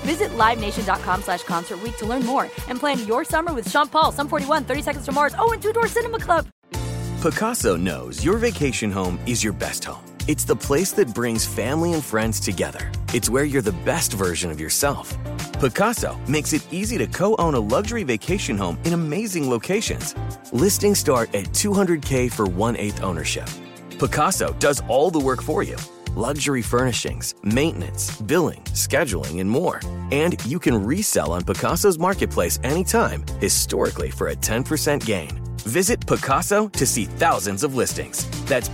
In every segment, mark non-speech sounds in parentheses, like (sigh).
Visit LiveNation.com slash Concert to learn more and plan your summer with Sean Paul, Sum 41, 30 Seconds to Mars, oh, and Two Door Cinema Club. Pacaso knows your vacation home is your best home. It's the place that brings family and friends together. It's where you're the best version of yourself. Pacaso makes it easy to co-own a luxury vacation home in amazing locations. Listings start at 200K for one-eighth ownership. Pacaso does all the work for you luxury furnishings, maintenance, billing, scheduling, and more. And you can resell on Pacaso's marketplace anytime, historically for a 10% gain. Visit Pacaso to see thousands of listings. That's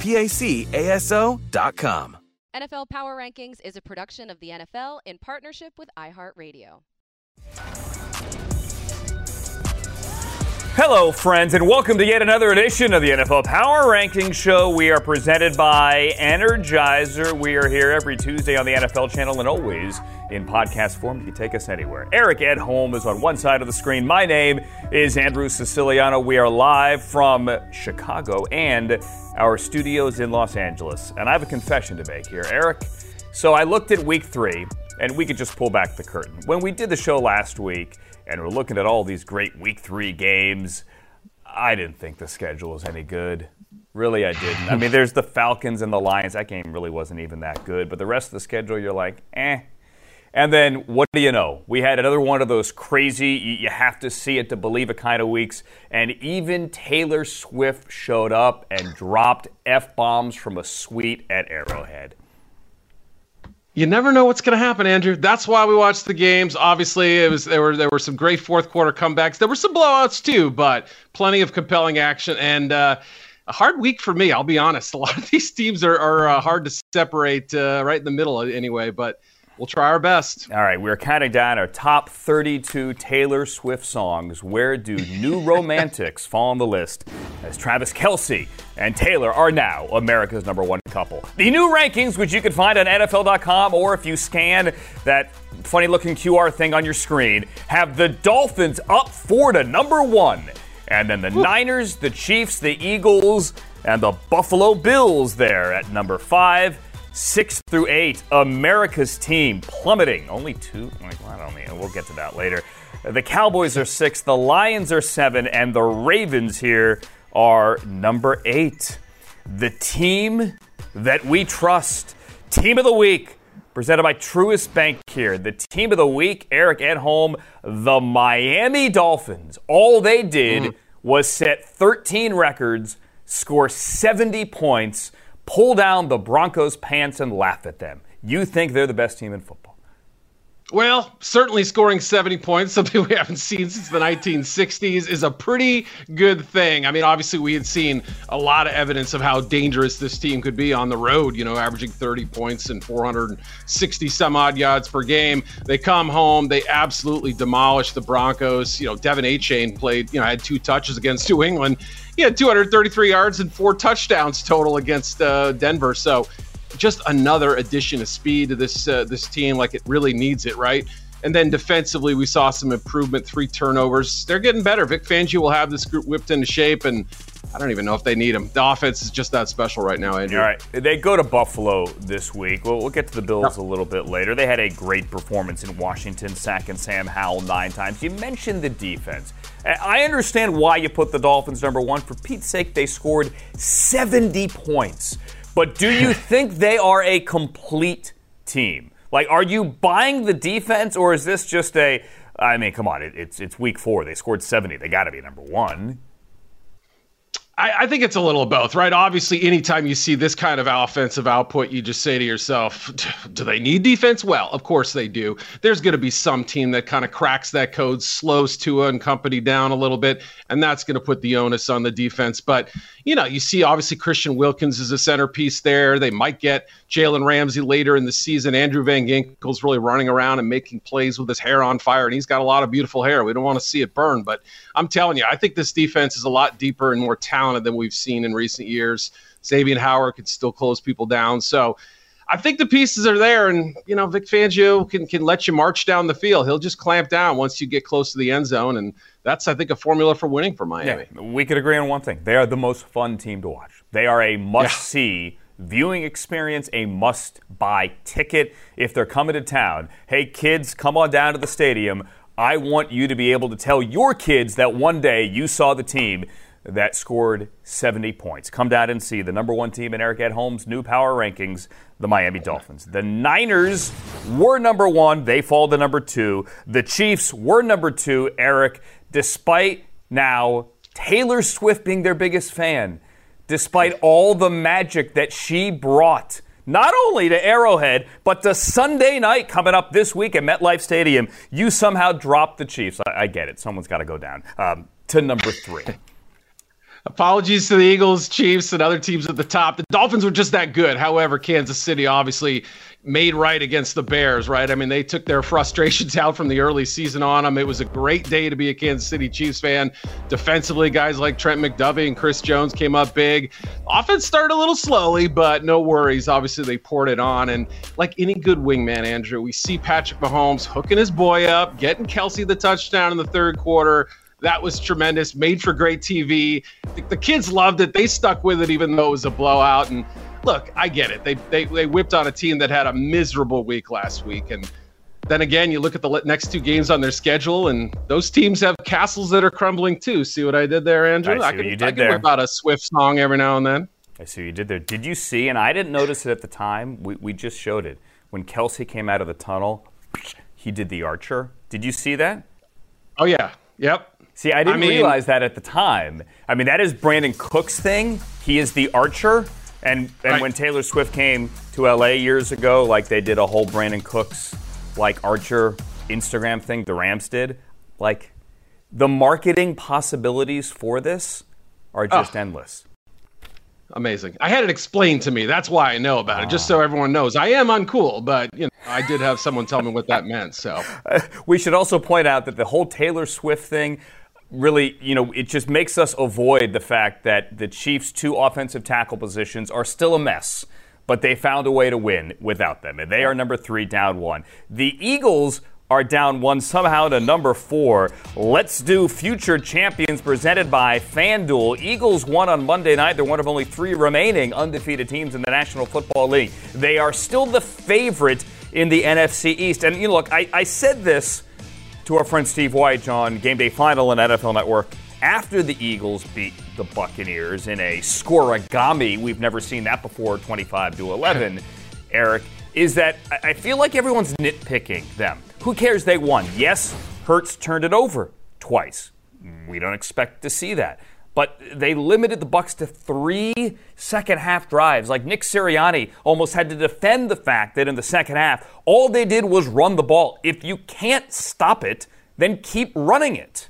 dot com. NFL Power Rankings is a production of the NFL in partnership with iHeartRadio. Hello, friends, and welcome to yet another edition of the NFL Power Ranking Show. We are presented by Energizer. We are here every Tuesday on the NFL channel and always in podcast form. You can take us anywhere. Eric Edholm is on one side of the screen. My name is Andrew Siciliano. We are live from Chicago and our studios in Los Angeles. And I have a confession to make here, Eric. So I looked at week three, and we could just pull back the curtain. When we did the show last week, and we're looking at all these great week three games. I didn't think the schedule was any good. Really, I didn't. I mean, there's the Falcons and the Lions. That game really wasn't even that good. But the rest of the schedule, you're like, eh. And then what do you know? We had another one of those crazy, you have to see it to believe it kind of weeks. And even Taylor Swift showed up and dropped F bombs from a suite at Arrowhead you never know what's going to happen, Andrew. That's why we watched the games. Obviously, it was there were there were some great fourth quarter comebacks. There were some blowouts too, but plenty of compelling action and uh, a hard week for me. I'll be honest. A lot of these teams are are uh, hard to separate uh, right in the middle anyway, but. We'll try our best. All right, we're counting down our top 32 Taylor Swift songs. Where do new (laughs) romantics fall on the list? As Travis Kelce and Taylor are now America's number one couple. The new rankings, which you can find on NFL.com or if you scan that funny looking QR thing on your screen, have the Dolphins up four to number one. And then the Niners, the Chiefs, the Eagles, and the Buffalo Bills there at number five. Six through eight, America's team plummeting. Only two. I don't know. We'll get to that later. The Cowboys are six, the Lions are seven, and the Ravens here are number eight. The team that we trust. Team of the week, presented by Truist Bank here. The team of the week, Eric Edholm, the Miami Dolphins. All they did mm. was set 13 records, score 70 points pull down the Broncos' pants and laugh at them. You think they're the best team in football. Well, certainly scoring 70 points, (laughs) something we haven't seen since the 1960s, is a pretty good thing. I mean, obviously, we had seen a lot of evidence of how dangerous this team could be on the road, you know, averaging 30 points and 460 some odd yards per game. They come home, they absolutely demolish the Broncos. You know, De'Von Achane played, you know, had two touches against New England he had 233 yards and four touchdowns total against uh, Denver. So just another addition of speed to this uh, this team, like it really needs it, right? And then defensively, we saw some improvement, three turnovers. They're getting better. Vic Fangio will have this group whipped into shape, and I don't even know if they need him. The offense is just that special right now, Andrew. All right. They go to Buffalo this week. Well, we'll get to the Bills yep. a little bit later. They had a great performance in Washington, sacking Sam Howell nine times. You mentioned the defense. I understand why you put the Dolphins number one. For Pete's sake, they scored 70 points. But do you (laughs) think they are a complete team? Like, are you buying the defense, or is this just a? I mean, come on, it, it's it's week four. They scored 70. They got to be number one. I, I, think it's a little of both, right? Obviously, anytime you see this kind of offensive output, you just say to yourself, (laughs) do they need defense? Well, of course they do. There's going to be some team that kind of cracks that code, slows Tua and company down a little bit, and that's going to put the onus on the defense. But, you know, you see obviously Christian Wilkins is a centerpiece there. They might get Jalen Ramsey later in the season. Andrew Van Ginkel's really running around and making plays with his hair on fire, and he's got a lot of beautiful hair. We don't want to see it burn, but I'm telling you, I think this defense is a lot deeper and more talented than we've seen in recent years. Xavier Howard can still close people down. So I think the pieces are there, and you know Vic Fangio can can let you march down the field. He'll just clamp down once you get close to the end zone, and that's I think a formula for winning for Miami. Yeah, we could agree on one thing: they are the most fun team to watch. They are a must-see. Yeah viewing experience, a must buy ticket if they're coming to town. Hey, kids, come on down to the stadium. I want you to be able to tell your kids that one day you saw the team that scored 70 points. Come down and see the number one team in Eric Edholm's new power rankings, the Miami Dolphins. The Niners were number one, they fall to number two. The Chiefs were number two, Eric, despite now Taylor Swift being their biggest fan, despite all the magic that she brought. Not only to Arrowhead, but to Sunday night coming up this week at MetLife Stadium, you somehow dropped the Chiefs. I, I get it. Someone's got to go down um, to number three. (laughs) Apologies to the Eagles, Chiefs, and other teams at the top. The Dolphins were just that good. However, Kansas City obviously made right against the Bears, right? I mean, they took their (laughs) frustrations out from the early season on them. It was a great day to be a Kansas City Chiefs fan. Defensively, guys like Trent McDuffie and Chris Jones came up big. Offense started a little slowly, but no worries. Obviously, they poured it on. And like any good wingman, Andrew, we see Patrick Mahomes hooking his boy up, getting Kelce the touchdown in the third quarter that was tremendous, made for great TV. The, the, kids loved it. They stuck with it, even though it was a blowout. And look, I get it. They, they, they whipped on a team that had a miserable week last week. And then again, you look at the next two games on their schedule, and those teams have castles that are crumbling too. See what I did there, Andrew? I, I can, you did I can whip out a Swift song every now and then. I see what you did there. Did you see, and I didn't notice it at the time, we, we just showed it. When Kelce came out of the tunnel, he did the archer. Did you see that? Oh, yeah. Yep. See, I didn't I mean, realize that at the time. I mean, that is Brandin Cooks' thing. He is the archer. And, and right. when Taylor Swift came to LA years ago, like they did a whole Brandin Cooks, like Archer Instagram thing, the Rams did, like the marketing possibilities for this are just oh. endless. Amazing. I had it explained to me. That's why I know about it, just so ah. everyone knows. I am uncool, but you know, I did have someone tell me what that meant. So (laughs) we should also point out that the whole Taylor Swift thing really, you know, it just makes us avoid the fact that the Chiefs' two offensive tackle positions are still a mess, but they found a way to win without them. And they are number three, down one. The Eagles are down one somehow to number four. Let's do future champions presented by FanDuel. Eagles won on Monday night. They're one of only three remaining undefeated teams in the National Football League. They are still the favorite in the NFC East. And you know, look, I, I said this to our friend Steve Wyche on Game Day Final and NFL Network after the Eagles beat the Buccaneers in a scorigami. We've never seen that before, 25 to 11. Eric, is that I feel like everyone's nitpicking them. Who cares? They won. Yes, Hurts turned it over twice. We don't expect to see that but they limited the Bucks to three second half drives. Like Nick Sirianni almost had to defend the fact that in the second half, all they did was run the ball. If you can't stop it, then keep running it.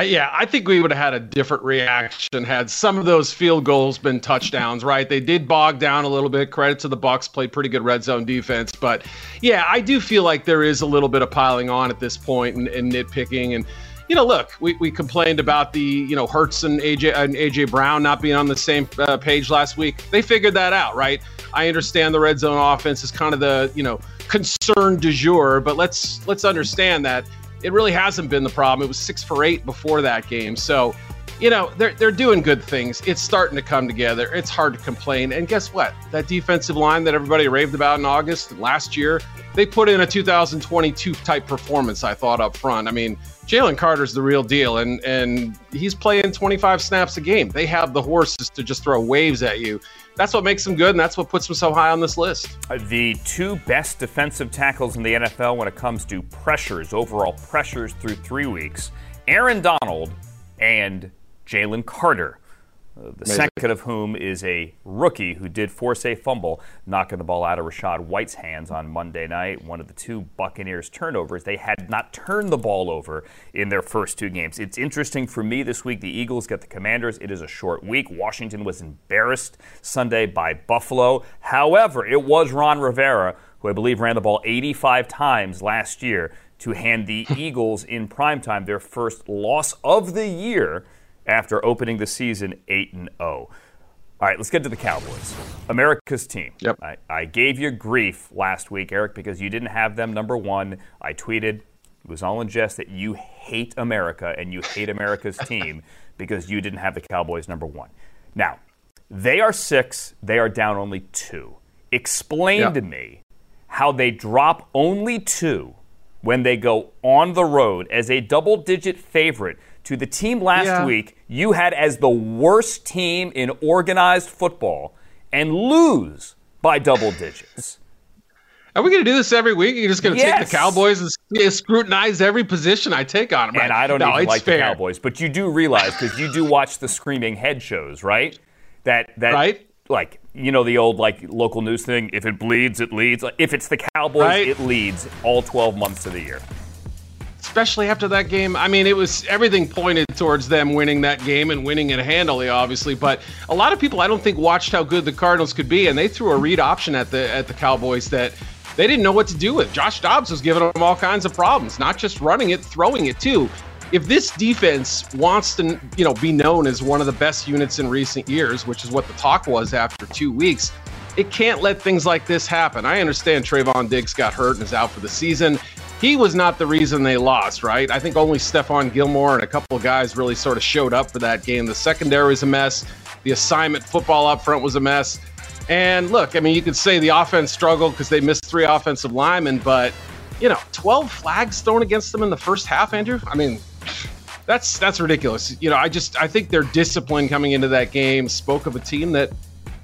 Uh, yeah, I think we would have had a different reaction had some of those field goals been touchdowns, right? They did bog down a little bit. Credit to the Bucks, played pretty good red zone defense, but yeah, I do feel like there is a little bit of piling on at this point and, and nitpicking and you know, look, we, we complained about the, you know, Hurts and AJ and AJ Brown not being on the same uh, page last week. They figured that out, right? I understand the red zone offense is kind of the, you know, concern du jour, but let's let's understand that it really hasn't been the problem. It was six for eight before that game, so you know they're they're doing good things. It's starting to come together. It's hard to complain. And guess what? That defensive line that everybody raved about in August last year, they put in a 2022 type performance. I thought up front. I mean, Jalen Carter's the real deal, and and he's playing 25 snaps a game. They have the horses to just throw waves at you. That's what makes them good, and that's what puts them so high on this list. Uh, the two best defensive tackles in the NFL when it comes to pressures, overall pressures through three weeks, Aaron Donald and Jalen Carter. The Amazing. second of whom is a rookie who did force a fumble, knocking the ball out of Rachaad White's hands on Monday night. One of the two Buccaneers turnovers. They had not turned the ball over in their first two games. It's interesting for me this week. The Eagles get the Commanders. It is a short week. Washington was embarrassed Sunday by Buffalo. However, it was Ron Rivera, who I believe ran the ball 85 times last year, to hand the Eagles in primetime their first loss of the year after opening the season 8 and 0. All right, let's get to the Cowboys. America's team. Yep. I, I, gave you grief last week, Eric, because you didn't have them number one. I tweeted, it was all in jest, that you hate America and you hate America's (laughs) team because you didn't have the Cowboys number one. Now, they are six, they are down only two. Explain yep. to me how they drop only two when they go on the road as a double digit favorite to the team last yeah. week you had as the worst team in organized football and lose by double digits. Are we going to do this every week? You're just going to yes. take the Cowboys and scrutinize every position I take on them. Right? And I don't no, even like fair. the Cowboys, but you do realize because you do watch the screaming head shows, right? That that right? like you know the old like local news thing. If it bleeds, it leads. If it's the Cowboys, right? it leads all 12 months of the year especially after that game. I mean, it was everything pointed towards them winning that game and winning it handily, obviously. But a lot of people, I don't think, watched how good the Cardinals could be, and they threw a read option at the at the Cowboys that they didn't know what to do with. Josh Dobbs was giving them all kinds of problems, not just running it, throwing it too. If this defense wants to, you know, be known as one of the best units in recent years, which is what the talk was after two weeks, it can't let things like this happen. I understand Trevon Diggs got hurt and is out for the season he was not the reason they lost, right? I think only Stephon Gilmore and a couple of guys really sort of showed up for that game. The secondary was a mess. The assignment football up front was a mess. And look, I mean, you could say the offense struggled because they missed three offensive linemen, but you know, 12 flags thrown against them in the first half, Andrew. I mean, that's that's ridiculous. You know, I just I think their discipline coming into that game spoke of a team that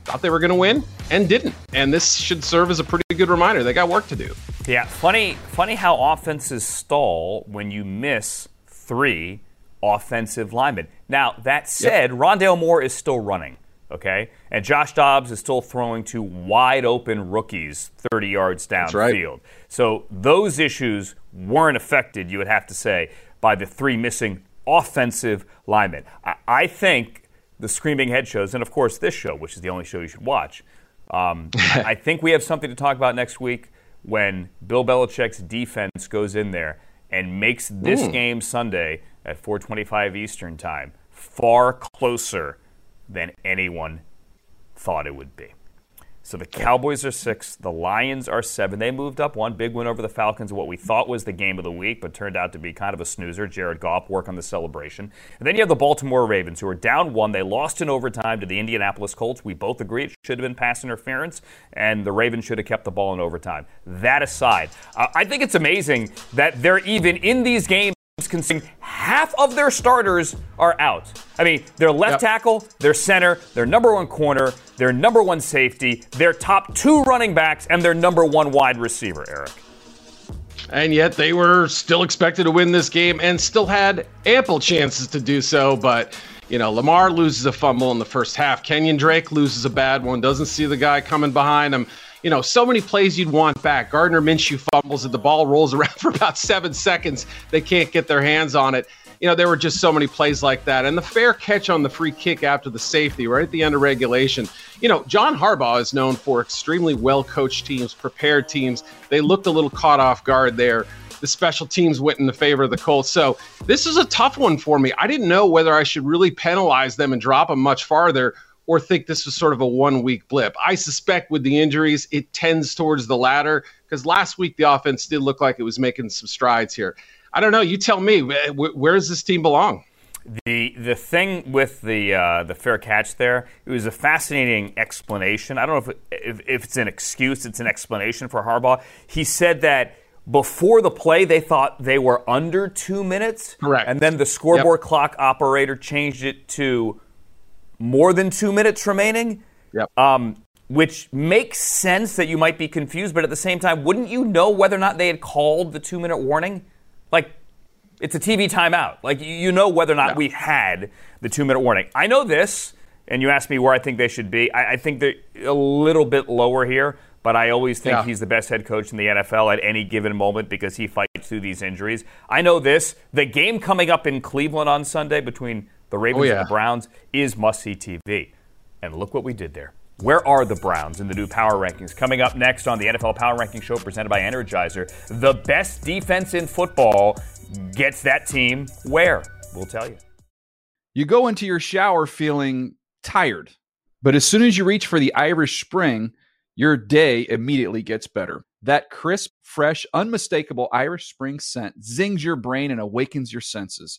thought they were going to win and didn't. And this should serve as a pretty good reminder. They got work to do. Yeah, funny, funny how offenses stall when you miss three offensive linemen. Now that said, yep. Rondale Moore is still running. Okay, and Josh Dobbs is still throwing to wide open rookies 30 yards downfield. Right. So those issues weren't affected, you would have to say, by the three missing offensive linemen. I, I think the Screaming Head shows, and of course this show, which is the only show you should watch. Um, (laughs) I think we have something to talk about next week when Bill Belichick's defense goes in there and makes this mm. game Sunday at 4:25 Eastern Time far closer than anyone thought it would be. So the Cowboys are six, the Lions are seven. They moved up one big win over the Falcons, what we thought was the game of the week, but turned out to be kind of a snoozer. Jared Goff work on the celebration. And then you have the Baltimore Ravens, who are down one. They lost in overtime to the Indianapolis Colts. We both agree it should have been pass interference, and the Ravens should have kept the ball in overtime. That aside, I think it's amazing that they're even in these games considering half of their starters are out. I mean, their left yep. tackle, their center, their number one corner, their number one safety, their top two running backs, and their number one wide receiver, Eric. And yet they were still expected to win this game and still had ample chances to do so. But, you know, Lamar loses a fumble in the first half. Kenyan Drake loses a bad one, doesn't see the guy coming behind him you know, so many plays you'd want back. Gardner Minshew fumbles and the ball rolls around (laughs) for about seven seconds. They can't get their hands on it. You know, there were just so many plays like that. And the fair catch on the free kick after the safety, right at the end of regulation. You know, John Harbaugh is known for extremely well coached teams, prepared teams. They looked a little caught off guard there. The special teams went in the favor of the Colts. So this is a tough one for me. I didn't know whether I should really penalize them and drop them much farther or think this was sort of a one week blip. I suspect with the injuries, it tends towards the latter because last week the offense did look like it was making some strides here. I don't know. You tell me. Where does this team belong? The the thing with the uh, the fair catch there, it was a fascinating explanation. I don't know if, if, if it's an excuse, it's an explanation for Harbaugh. He said that before the play, they thought they were under two minutes. Correct. And then the scoreboard yep. clock operator changed it to more than two minutes remaining. Yep. Um, which makes sense that you might be confused, but at the same time, wouldn't you know whether or not they had called the two minute warning? Like, it's a TV timeout. Like, you know whether or not yeah. we had the two minute warning. I know this. and you ask me where I think they should be, I, I think they're a little bit lower here. But I always think Yeah. he's the best head coach in the NFL at any given moment because he fights through these injuries. I know this: the game coming up in Cleveland on Sunday between the oh, Ravens Oh, yeah. and the Browns is must-see TV. And look what we did there. Where are the Browns in the new power rankings? Coming up next on the NFL Power Ranking Show presented by Energizer, the best defense in football gets that team where? We'll tell you. You go into your shower feeling tired, but as soon as you reach for the Irish Spring, your day immediately gets better. That crisp, fresh, unmistakable Irish Spring scent zings your brain and awakens your senses.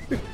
(laughs)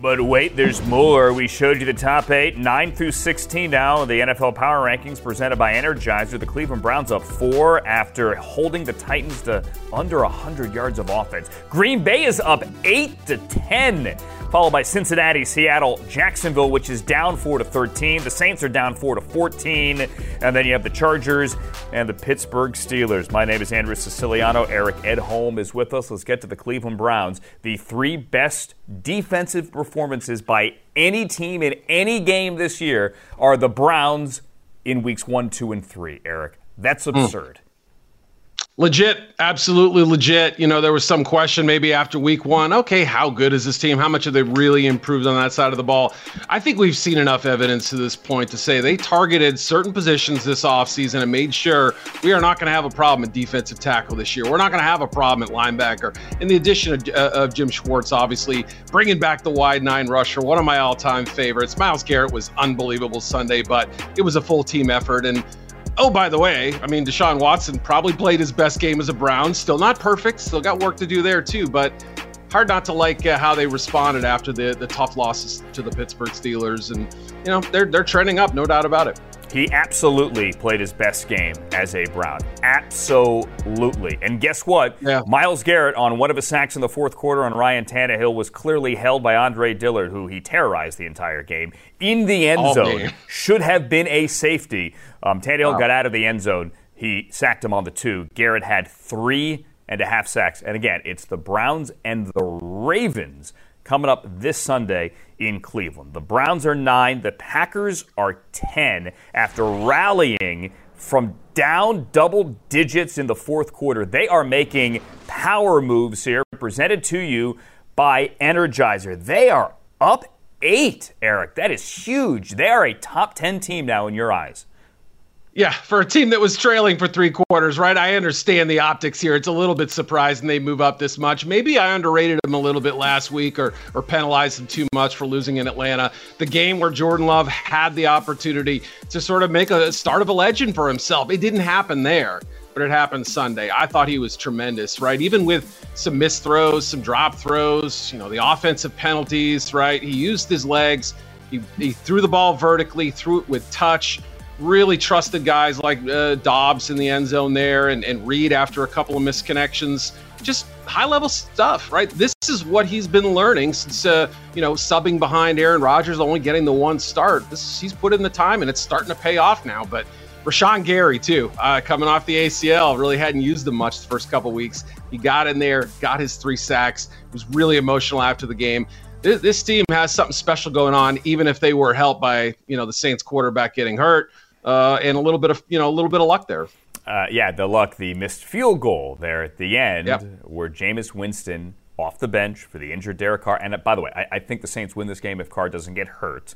But wait, there's more. We showed you the top eight, 9 through 16 now. The NFL Power Rankings presented by Energizer. The Cleveland Browns up four after holding the Titans to under 100 yards of offense. Green Bay is up 8 to 10, followed by Cincinnati, Seattle, Jacksonville, which is down 4 to 13. The Saints are down 4 to 14. And then you have the Chargers and the Pittsburgh Steelers. My name is Andrew Siciliano. Eric Edholm is with us. Let's get to the Cleveland Browns. The three best defensive by any team in any game this year are the Browns in weeks one, two, and three, Eric. That's hmm. absurd. Legit, absolutely legit. You know, there was some question maybe after week one. Okay, how good is this team? How much have they really improved on that side of the ball? I think we've seen enough evidence to this point to say they targeted certain positions this offseason and made sure we are not going to have a problem at defensive tackle this year. We're not going to have a problem at linebacker. In the addition of, uh, of Jim Schwartz, obviously, bringing back the wide nine rusher, one of my all time favorites. Myles Garrett was unbelievable Sunday, but it was a full team effort. And Oh, by the way, I mean, Deshaun Watson probably played his best game as a Brown. Still not perfect. Still got work to do there, too. But hard not to like uh, how they responded after the, the tough losses to the Pittsburgh Steelers. And, you know, they're, they're trending up, no doubt about it. He absolutely played his best game as a Brown. Absolutely. And guess what? Yeah. Myles Garrett on one of his sacks in the fourth quarter on Ryan Tannehill was clearly held by Andre Dillard, who he terrorized the entire game, in the end All zone. game. (laughs) Should have been a safety. Um, Tannehill got out of the end zone. He sacked him on the two. Garrett had three and a half sacks. And again, it's the Browns and the Ravens coming up this Sunday in Cleveland. The Browns are nine, the Packers are 10 after rallying from down double digits in the fourth quarter. They are making power moves here, presented to you by Energizer. They are up eight, Eric. That is huge. They are a top 10 team now in your eyes. Yeah, for a team that was trailing for three quarters, right? I understand the optics here. It's a little bit surprising they move up this much. Maybe I underrated them a little bit last week or or penalized them too much for losing in Atlanta. The game where Jordan Love had the opportunity to sort of make a start of a legend for himself. It didn't happen there. but it happened Sunday. I thought he was tremendous, right? Even with some missed throws, some drop throws, you know, the offensive penalties, right? He used his legs. He, he threw the ball vertically, threw it with touch. Really trusted guys like uh, Doubs in the end zone there and, and Reed after a couple of misconnections. Just high level stuff, right? This is what he's been learning since, uh, you know, subbing behind Aaron Rodgers, only getting the one start. This He's put in the time and it's starting to pay off now. But Rashan Gary, too, uh, coming off the ACL, really hadn't used him much the first couple weeks. He got in there, got his three sacks, was really emotional after the game this team has something special going on, even if they were helped by you know the Saints quarterback getting hurt uh, and a little bit of you know a little bit of luck there. Uh, yeah, the luck, the missed field goal there at the end, Yep. where Jameis Winston off the bench for the injured Derek Carr. And uh, by the way, I, I think the Saints win this game if Carr doesn't get hurt.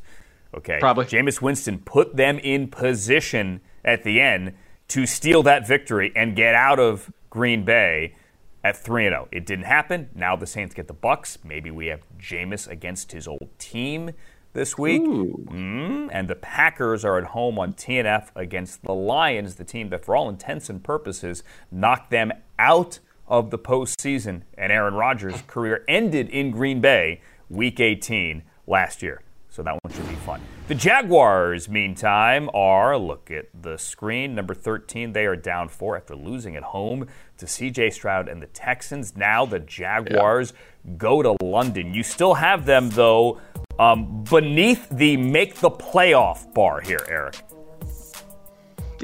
Okay, Probably. Jameis Winston put them in position at the end to steal that victory and get out of Green Bay at 3 0. It didn't happen. Now the Saints get the Bucks. Maybe we have Jameis against his old team this week. Mm, and the Packers are at home on TNF against the Lions, the team that, for all intents and purposes, knocked them out of the postseason. And Aaron Rodgers' career ended in Green Bay week 18 last year. So that one should be fun. The Jaguars, meantime, are look at the screen. Number 13, they are down four after losing at home to CJ Stroud and the Texans. Now the Jaguars go to London. You still have them, though, um, beneath the make the playoff bar here, Eric.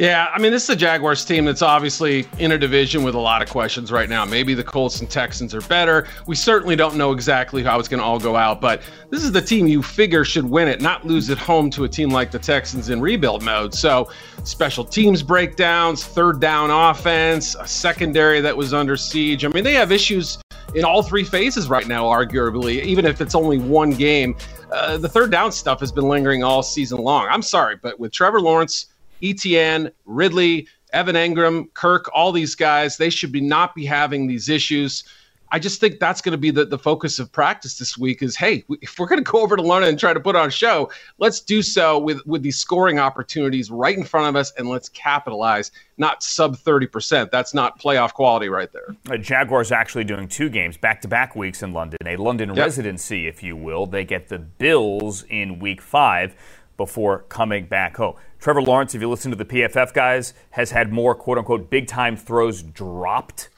Yeah, I mean, this is a Jaguars team that's obviously in a division with a lot of questions right now. Maybe the Colts and Texans are better. We certainly don't know exactly how it's going to all go out, but this is the team you figure should win it, not lose at home to a team like the Texans in rebuild mode. So, special teams breakdowns, third down offense, a secondary that was under siege. I mean, they have issues in all three phases right now, arguably, even if it's only one game. Uh, the third down stuff has been lingering all season long. I'm sorry, but with Trevor Lawrence, ETN, Ridley, Evan Engram, Kirk, all these guys, they should be not be having these issues. I just think that's going to be the, the focus of practice this week is hey, if we're going to go over to London and try to put on a show, let's do so with, with these scoring opportunities right in front of us and let's capitalize, not sub 30%. That's not playoff quality right there. The Jaguars actually doing two games back to back weeks in London, a London Yep. residency, if you will. They get the Bills in week five before coming back home. Trevor Lawrence, if you listen to the PFF guys, has had more quote unquote big time throws dropped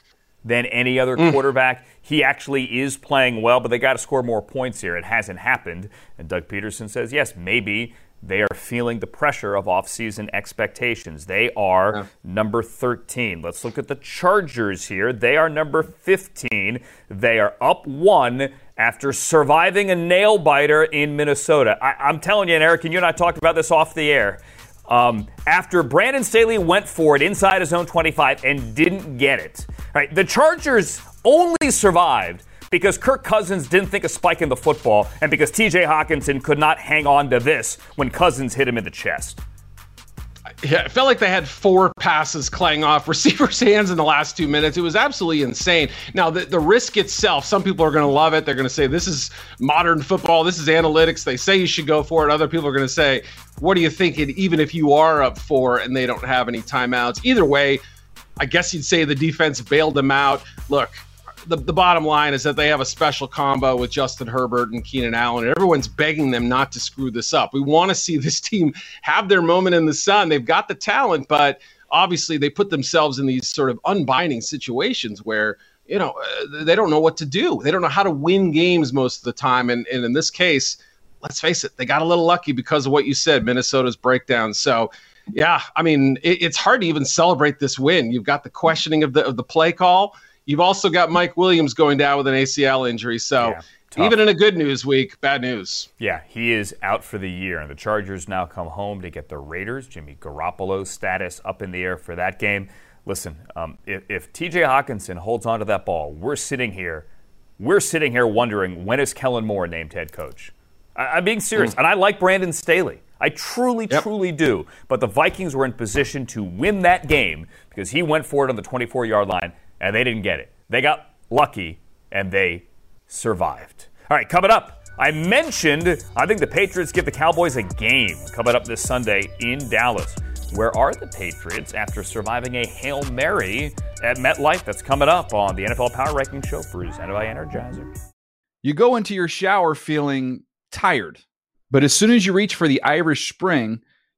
than any other mm. quarterback. He actually is playing well, but they got to score more points here. It hasn't happened. And Doug Pederson says, yes, maybe they are feeling the pressure of offseason expectations. They are number 13. Let's look at the Chargers here. They are number 15. They are up one after surviving a nail biter in Minnesota. I, I'm telling you, and Eric, and you and I talked about this off the air. Um, after Brandon Staley went for it inside his own 25 and didn't get it, right? The Chargers only survived because Kirk Cousins didn't think a spike in the football and because TJ Hockenson could not hang on to this when Cousins hit him in the chest. Yeah, it felt like they had four passes clang off (laughs) receivers' hands in the last two minutes. It was absolutely insane. Now, the, the risk itself, some people are going to love it. They're going to say, this is modern football. This is analytics. They say you should go for it. Other people are going to say, what are you thinking, even if you are up four and they don't have any timeouts? Either way, I guess you'd say the defense bailed them out. Look, the, the bottom line is that they have a special combo with Justin Herbert and Keenan Allen, and everyone's begging them not to screw this up. We want to see (laughs) this team have their moment in the sun. They've got the talent, but obviously they put themselves in these sort of unbinding situations where you know uh, they don't know what to do. They don't know how to win games most of the time, and, and in this case, let's face it, they got a little lucky because of what you said, Minnesota's breakdown. So. Yeah, I mean, it, it's hard to even celebrate this win. You've got the questioning of the of the play call. You've also got Mike Williams going down with an ACL injury. So Yeah, even in a good news week, bad news. Yeah, he is out for the year, and the Chargers now come home to get the Raiders. Jimmy Garoppolo's status up in the air for that game. Listen, um, if, if T.J. Hockenson holds onto that ball, we're sitting here, we're sitting here wondering when is Kellen Moore named head coach. I, I'm being serious, and I like Brandon Staley. I truly, truly do. But the Vikings were in position to win that game because he went for it on the 24 yard line, and they didn't get it. They got lucky, and they survived. All right, coming up, I mentioned I think the Patriots give the Cowboys a game coming up this Sunday in Dallas. Where are the Patriots after surviving a Hail Mary at MetLife? That's coming up on the NFL Power Ranking Show presented by Energizer. You go into your shower feeling tired, but as soon as you reach for the Irish Spring,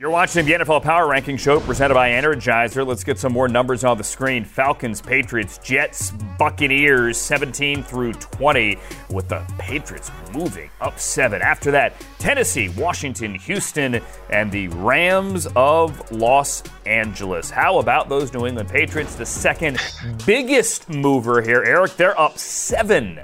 You're watching the NFL Power Ranking Show presented by Energizer. Let's get some more numbers on the screen. Falcons, Patriots, Jets, Buccaneers, 17 through 20, with the Patriots moving up seven. After that, Tennessee, Washington, Houston, and the Rams of Los Angeles. How about those New England Patriots? The second biggest mover here, Eric. They're up seven.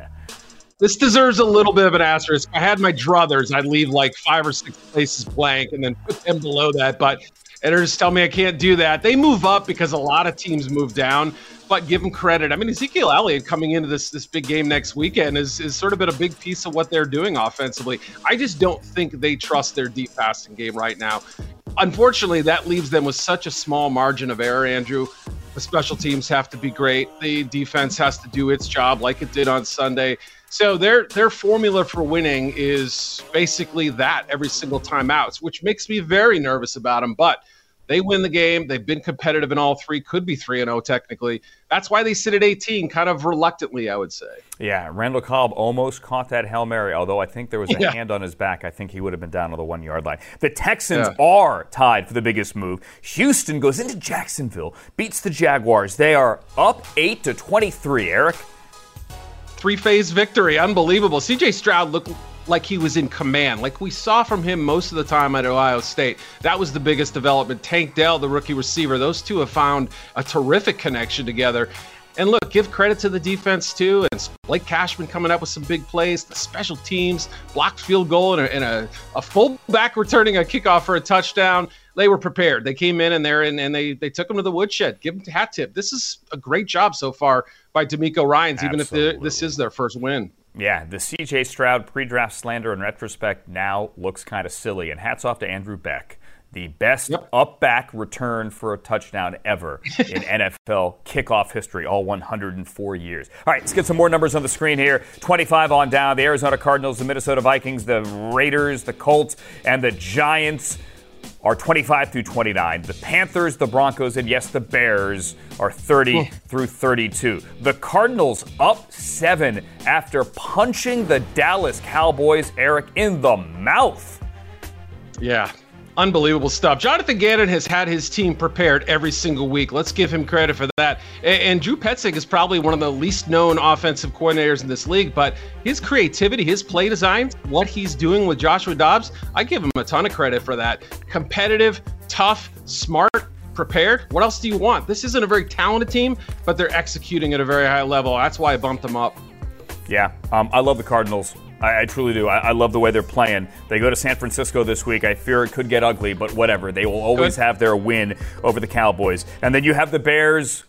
This deserves a little bit of an asterisk. I had my druthers, I'd leave like five or six places blank and then put them below that. But editors tell me I can't do that. They move up because a lot of teams move down. But give them credit. I mean, Ezekiel Elliott coming into this this big game next weekend is, is sort of been a big piece of what they're doing offensively. I just don't think they trust their deep passing game right now. Unfortunately, that leaves them with such a small margin of error, Andrew. The special teams have to be great. The defense has to do its job like it did on Sunday. So their their formula for winning is basically that every single time out, which makes me very nervous about them. But they win the game. They've been competitive in all three. Could be three and zero technically. That's why they sit at 18, kind of reluctantly, I would say. Yeah, Randall Cobb almost caught that Hail Mary, although I think there was a Yeah. hand on his back. I think he would have been down on the one yard line. The Texans Yeah. are tied for the biggest move. Houston goes into Jacksonville, beats the Jaguars. They are up 8 to 23, Eric. Three phase victory. Unbelievable. CJ Stroud looked like he was in command, like we saw from him most of the time at Ohio State. That was the biggest development. Tank Dell, the rookie receiver, those two have found a terrific connection together. And look, give credit to the defense too. And Blake Cashman coming up with some big plays. The special teams, blocked field goal, and a, and a, a fullback returning a kickoff for a touchdown. They were prepared. They came in and there and, and they they took them to the woodshed. Give them a hat tip. This is a great job so far by DeMeco Ryans, even if this is their first win. Yeah, the CJ Stroud pre draft slander in retrospect now looks kind of silly. And hats off to Andrew Beck, the best up back return for a touchdown ever in (laughs) NFL kickoff history, all 104 years. All right, let's get some more numbers on the screen here 25 on down. The Arizona Cardinals, the Minnesota Vikings, the Raiders, the Colts, and the Giants are 25 through 29. The Panthers, the Broncos, and yes, the Bears are 30 through 32. The Cardinals up seven after punching the Dallas Cowboys, Eric, in the mouth. Yeah. Unbelievable stuff. Jonathan Gannon has had his team prepared every single week. Let's give him credit for that. And, Drew Petzing is probably one of the least known offensive coordinators in this league, but his creativity, his play design, what he's doing with Joshua Dobbs, I give him a ton of credit for that. Competitive, tough, smart, prepared. What else do you want? This isn't a very talented team, but they're executing at a very high level. That's why I bumped them up. Yeah, um, I love the Cardinals. I, I truly do. I, I, love the way they're playing. They go to San Francisco this week. I fear it could get ugly, but whatever. They will always have their win over the Cowboys. And then you have the Bears,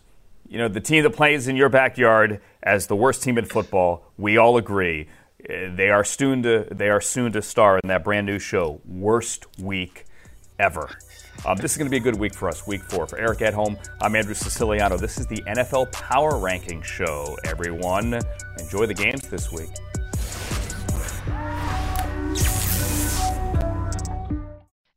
you know, the team that plays in your backyard as the worst team in football. We all agree. Uh, they are soon to they are soon to star in that brand new show, Worst Week Ever. Um, this is going to be a good week for us, week four. For Eric Edholm, I'm Andrew Siciliano. This is the NFL Power Ranking Show, everyone. Enjoy the games this week.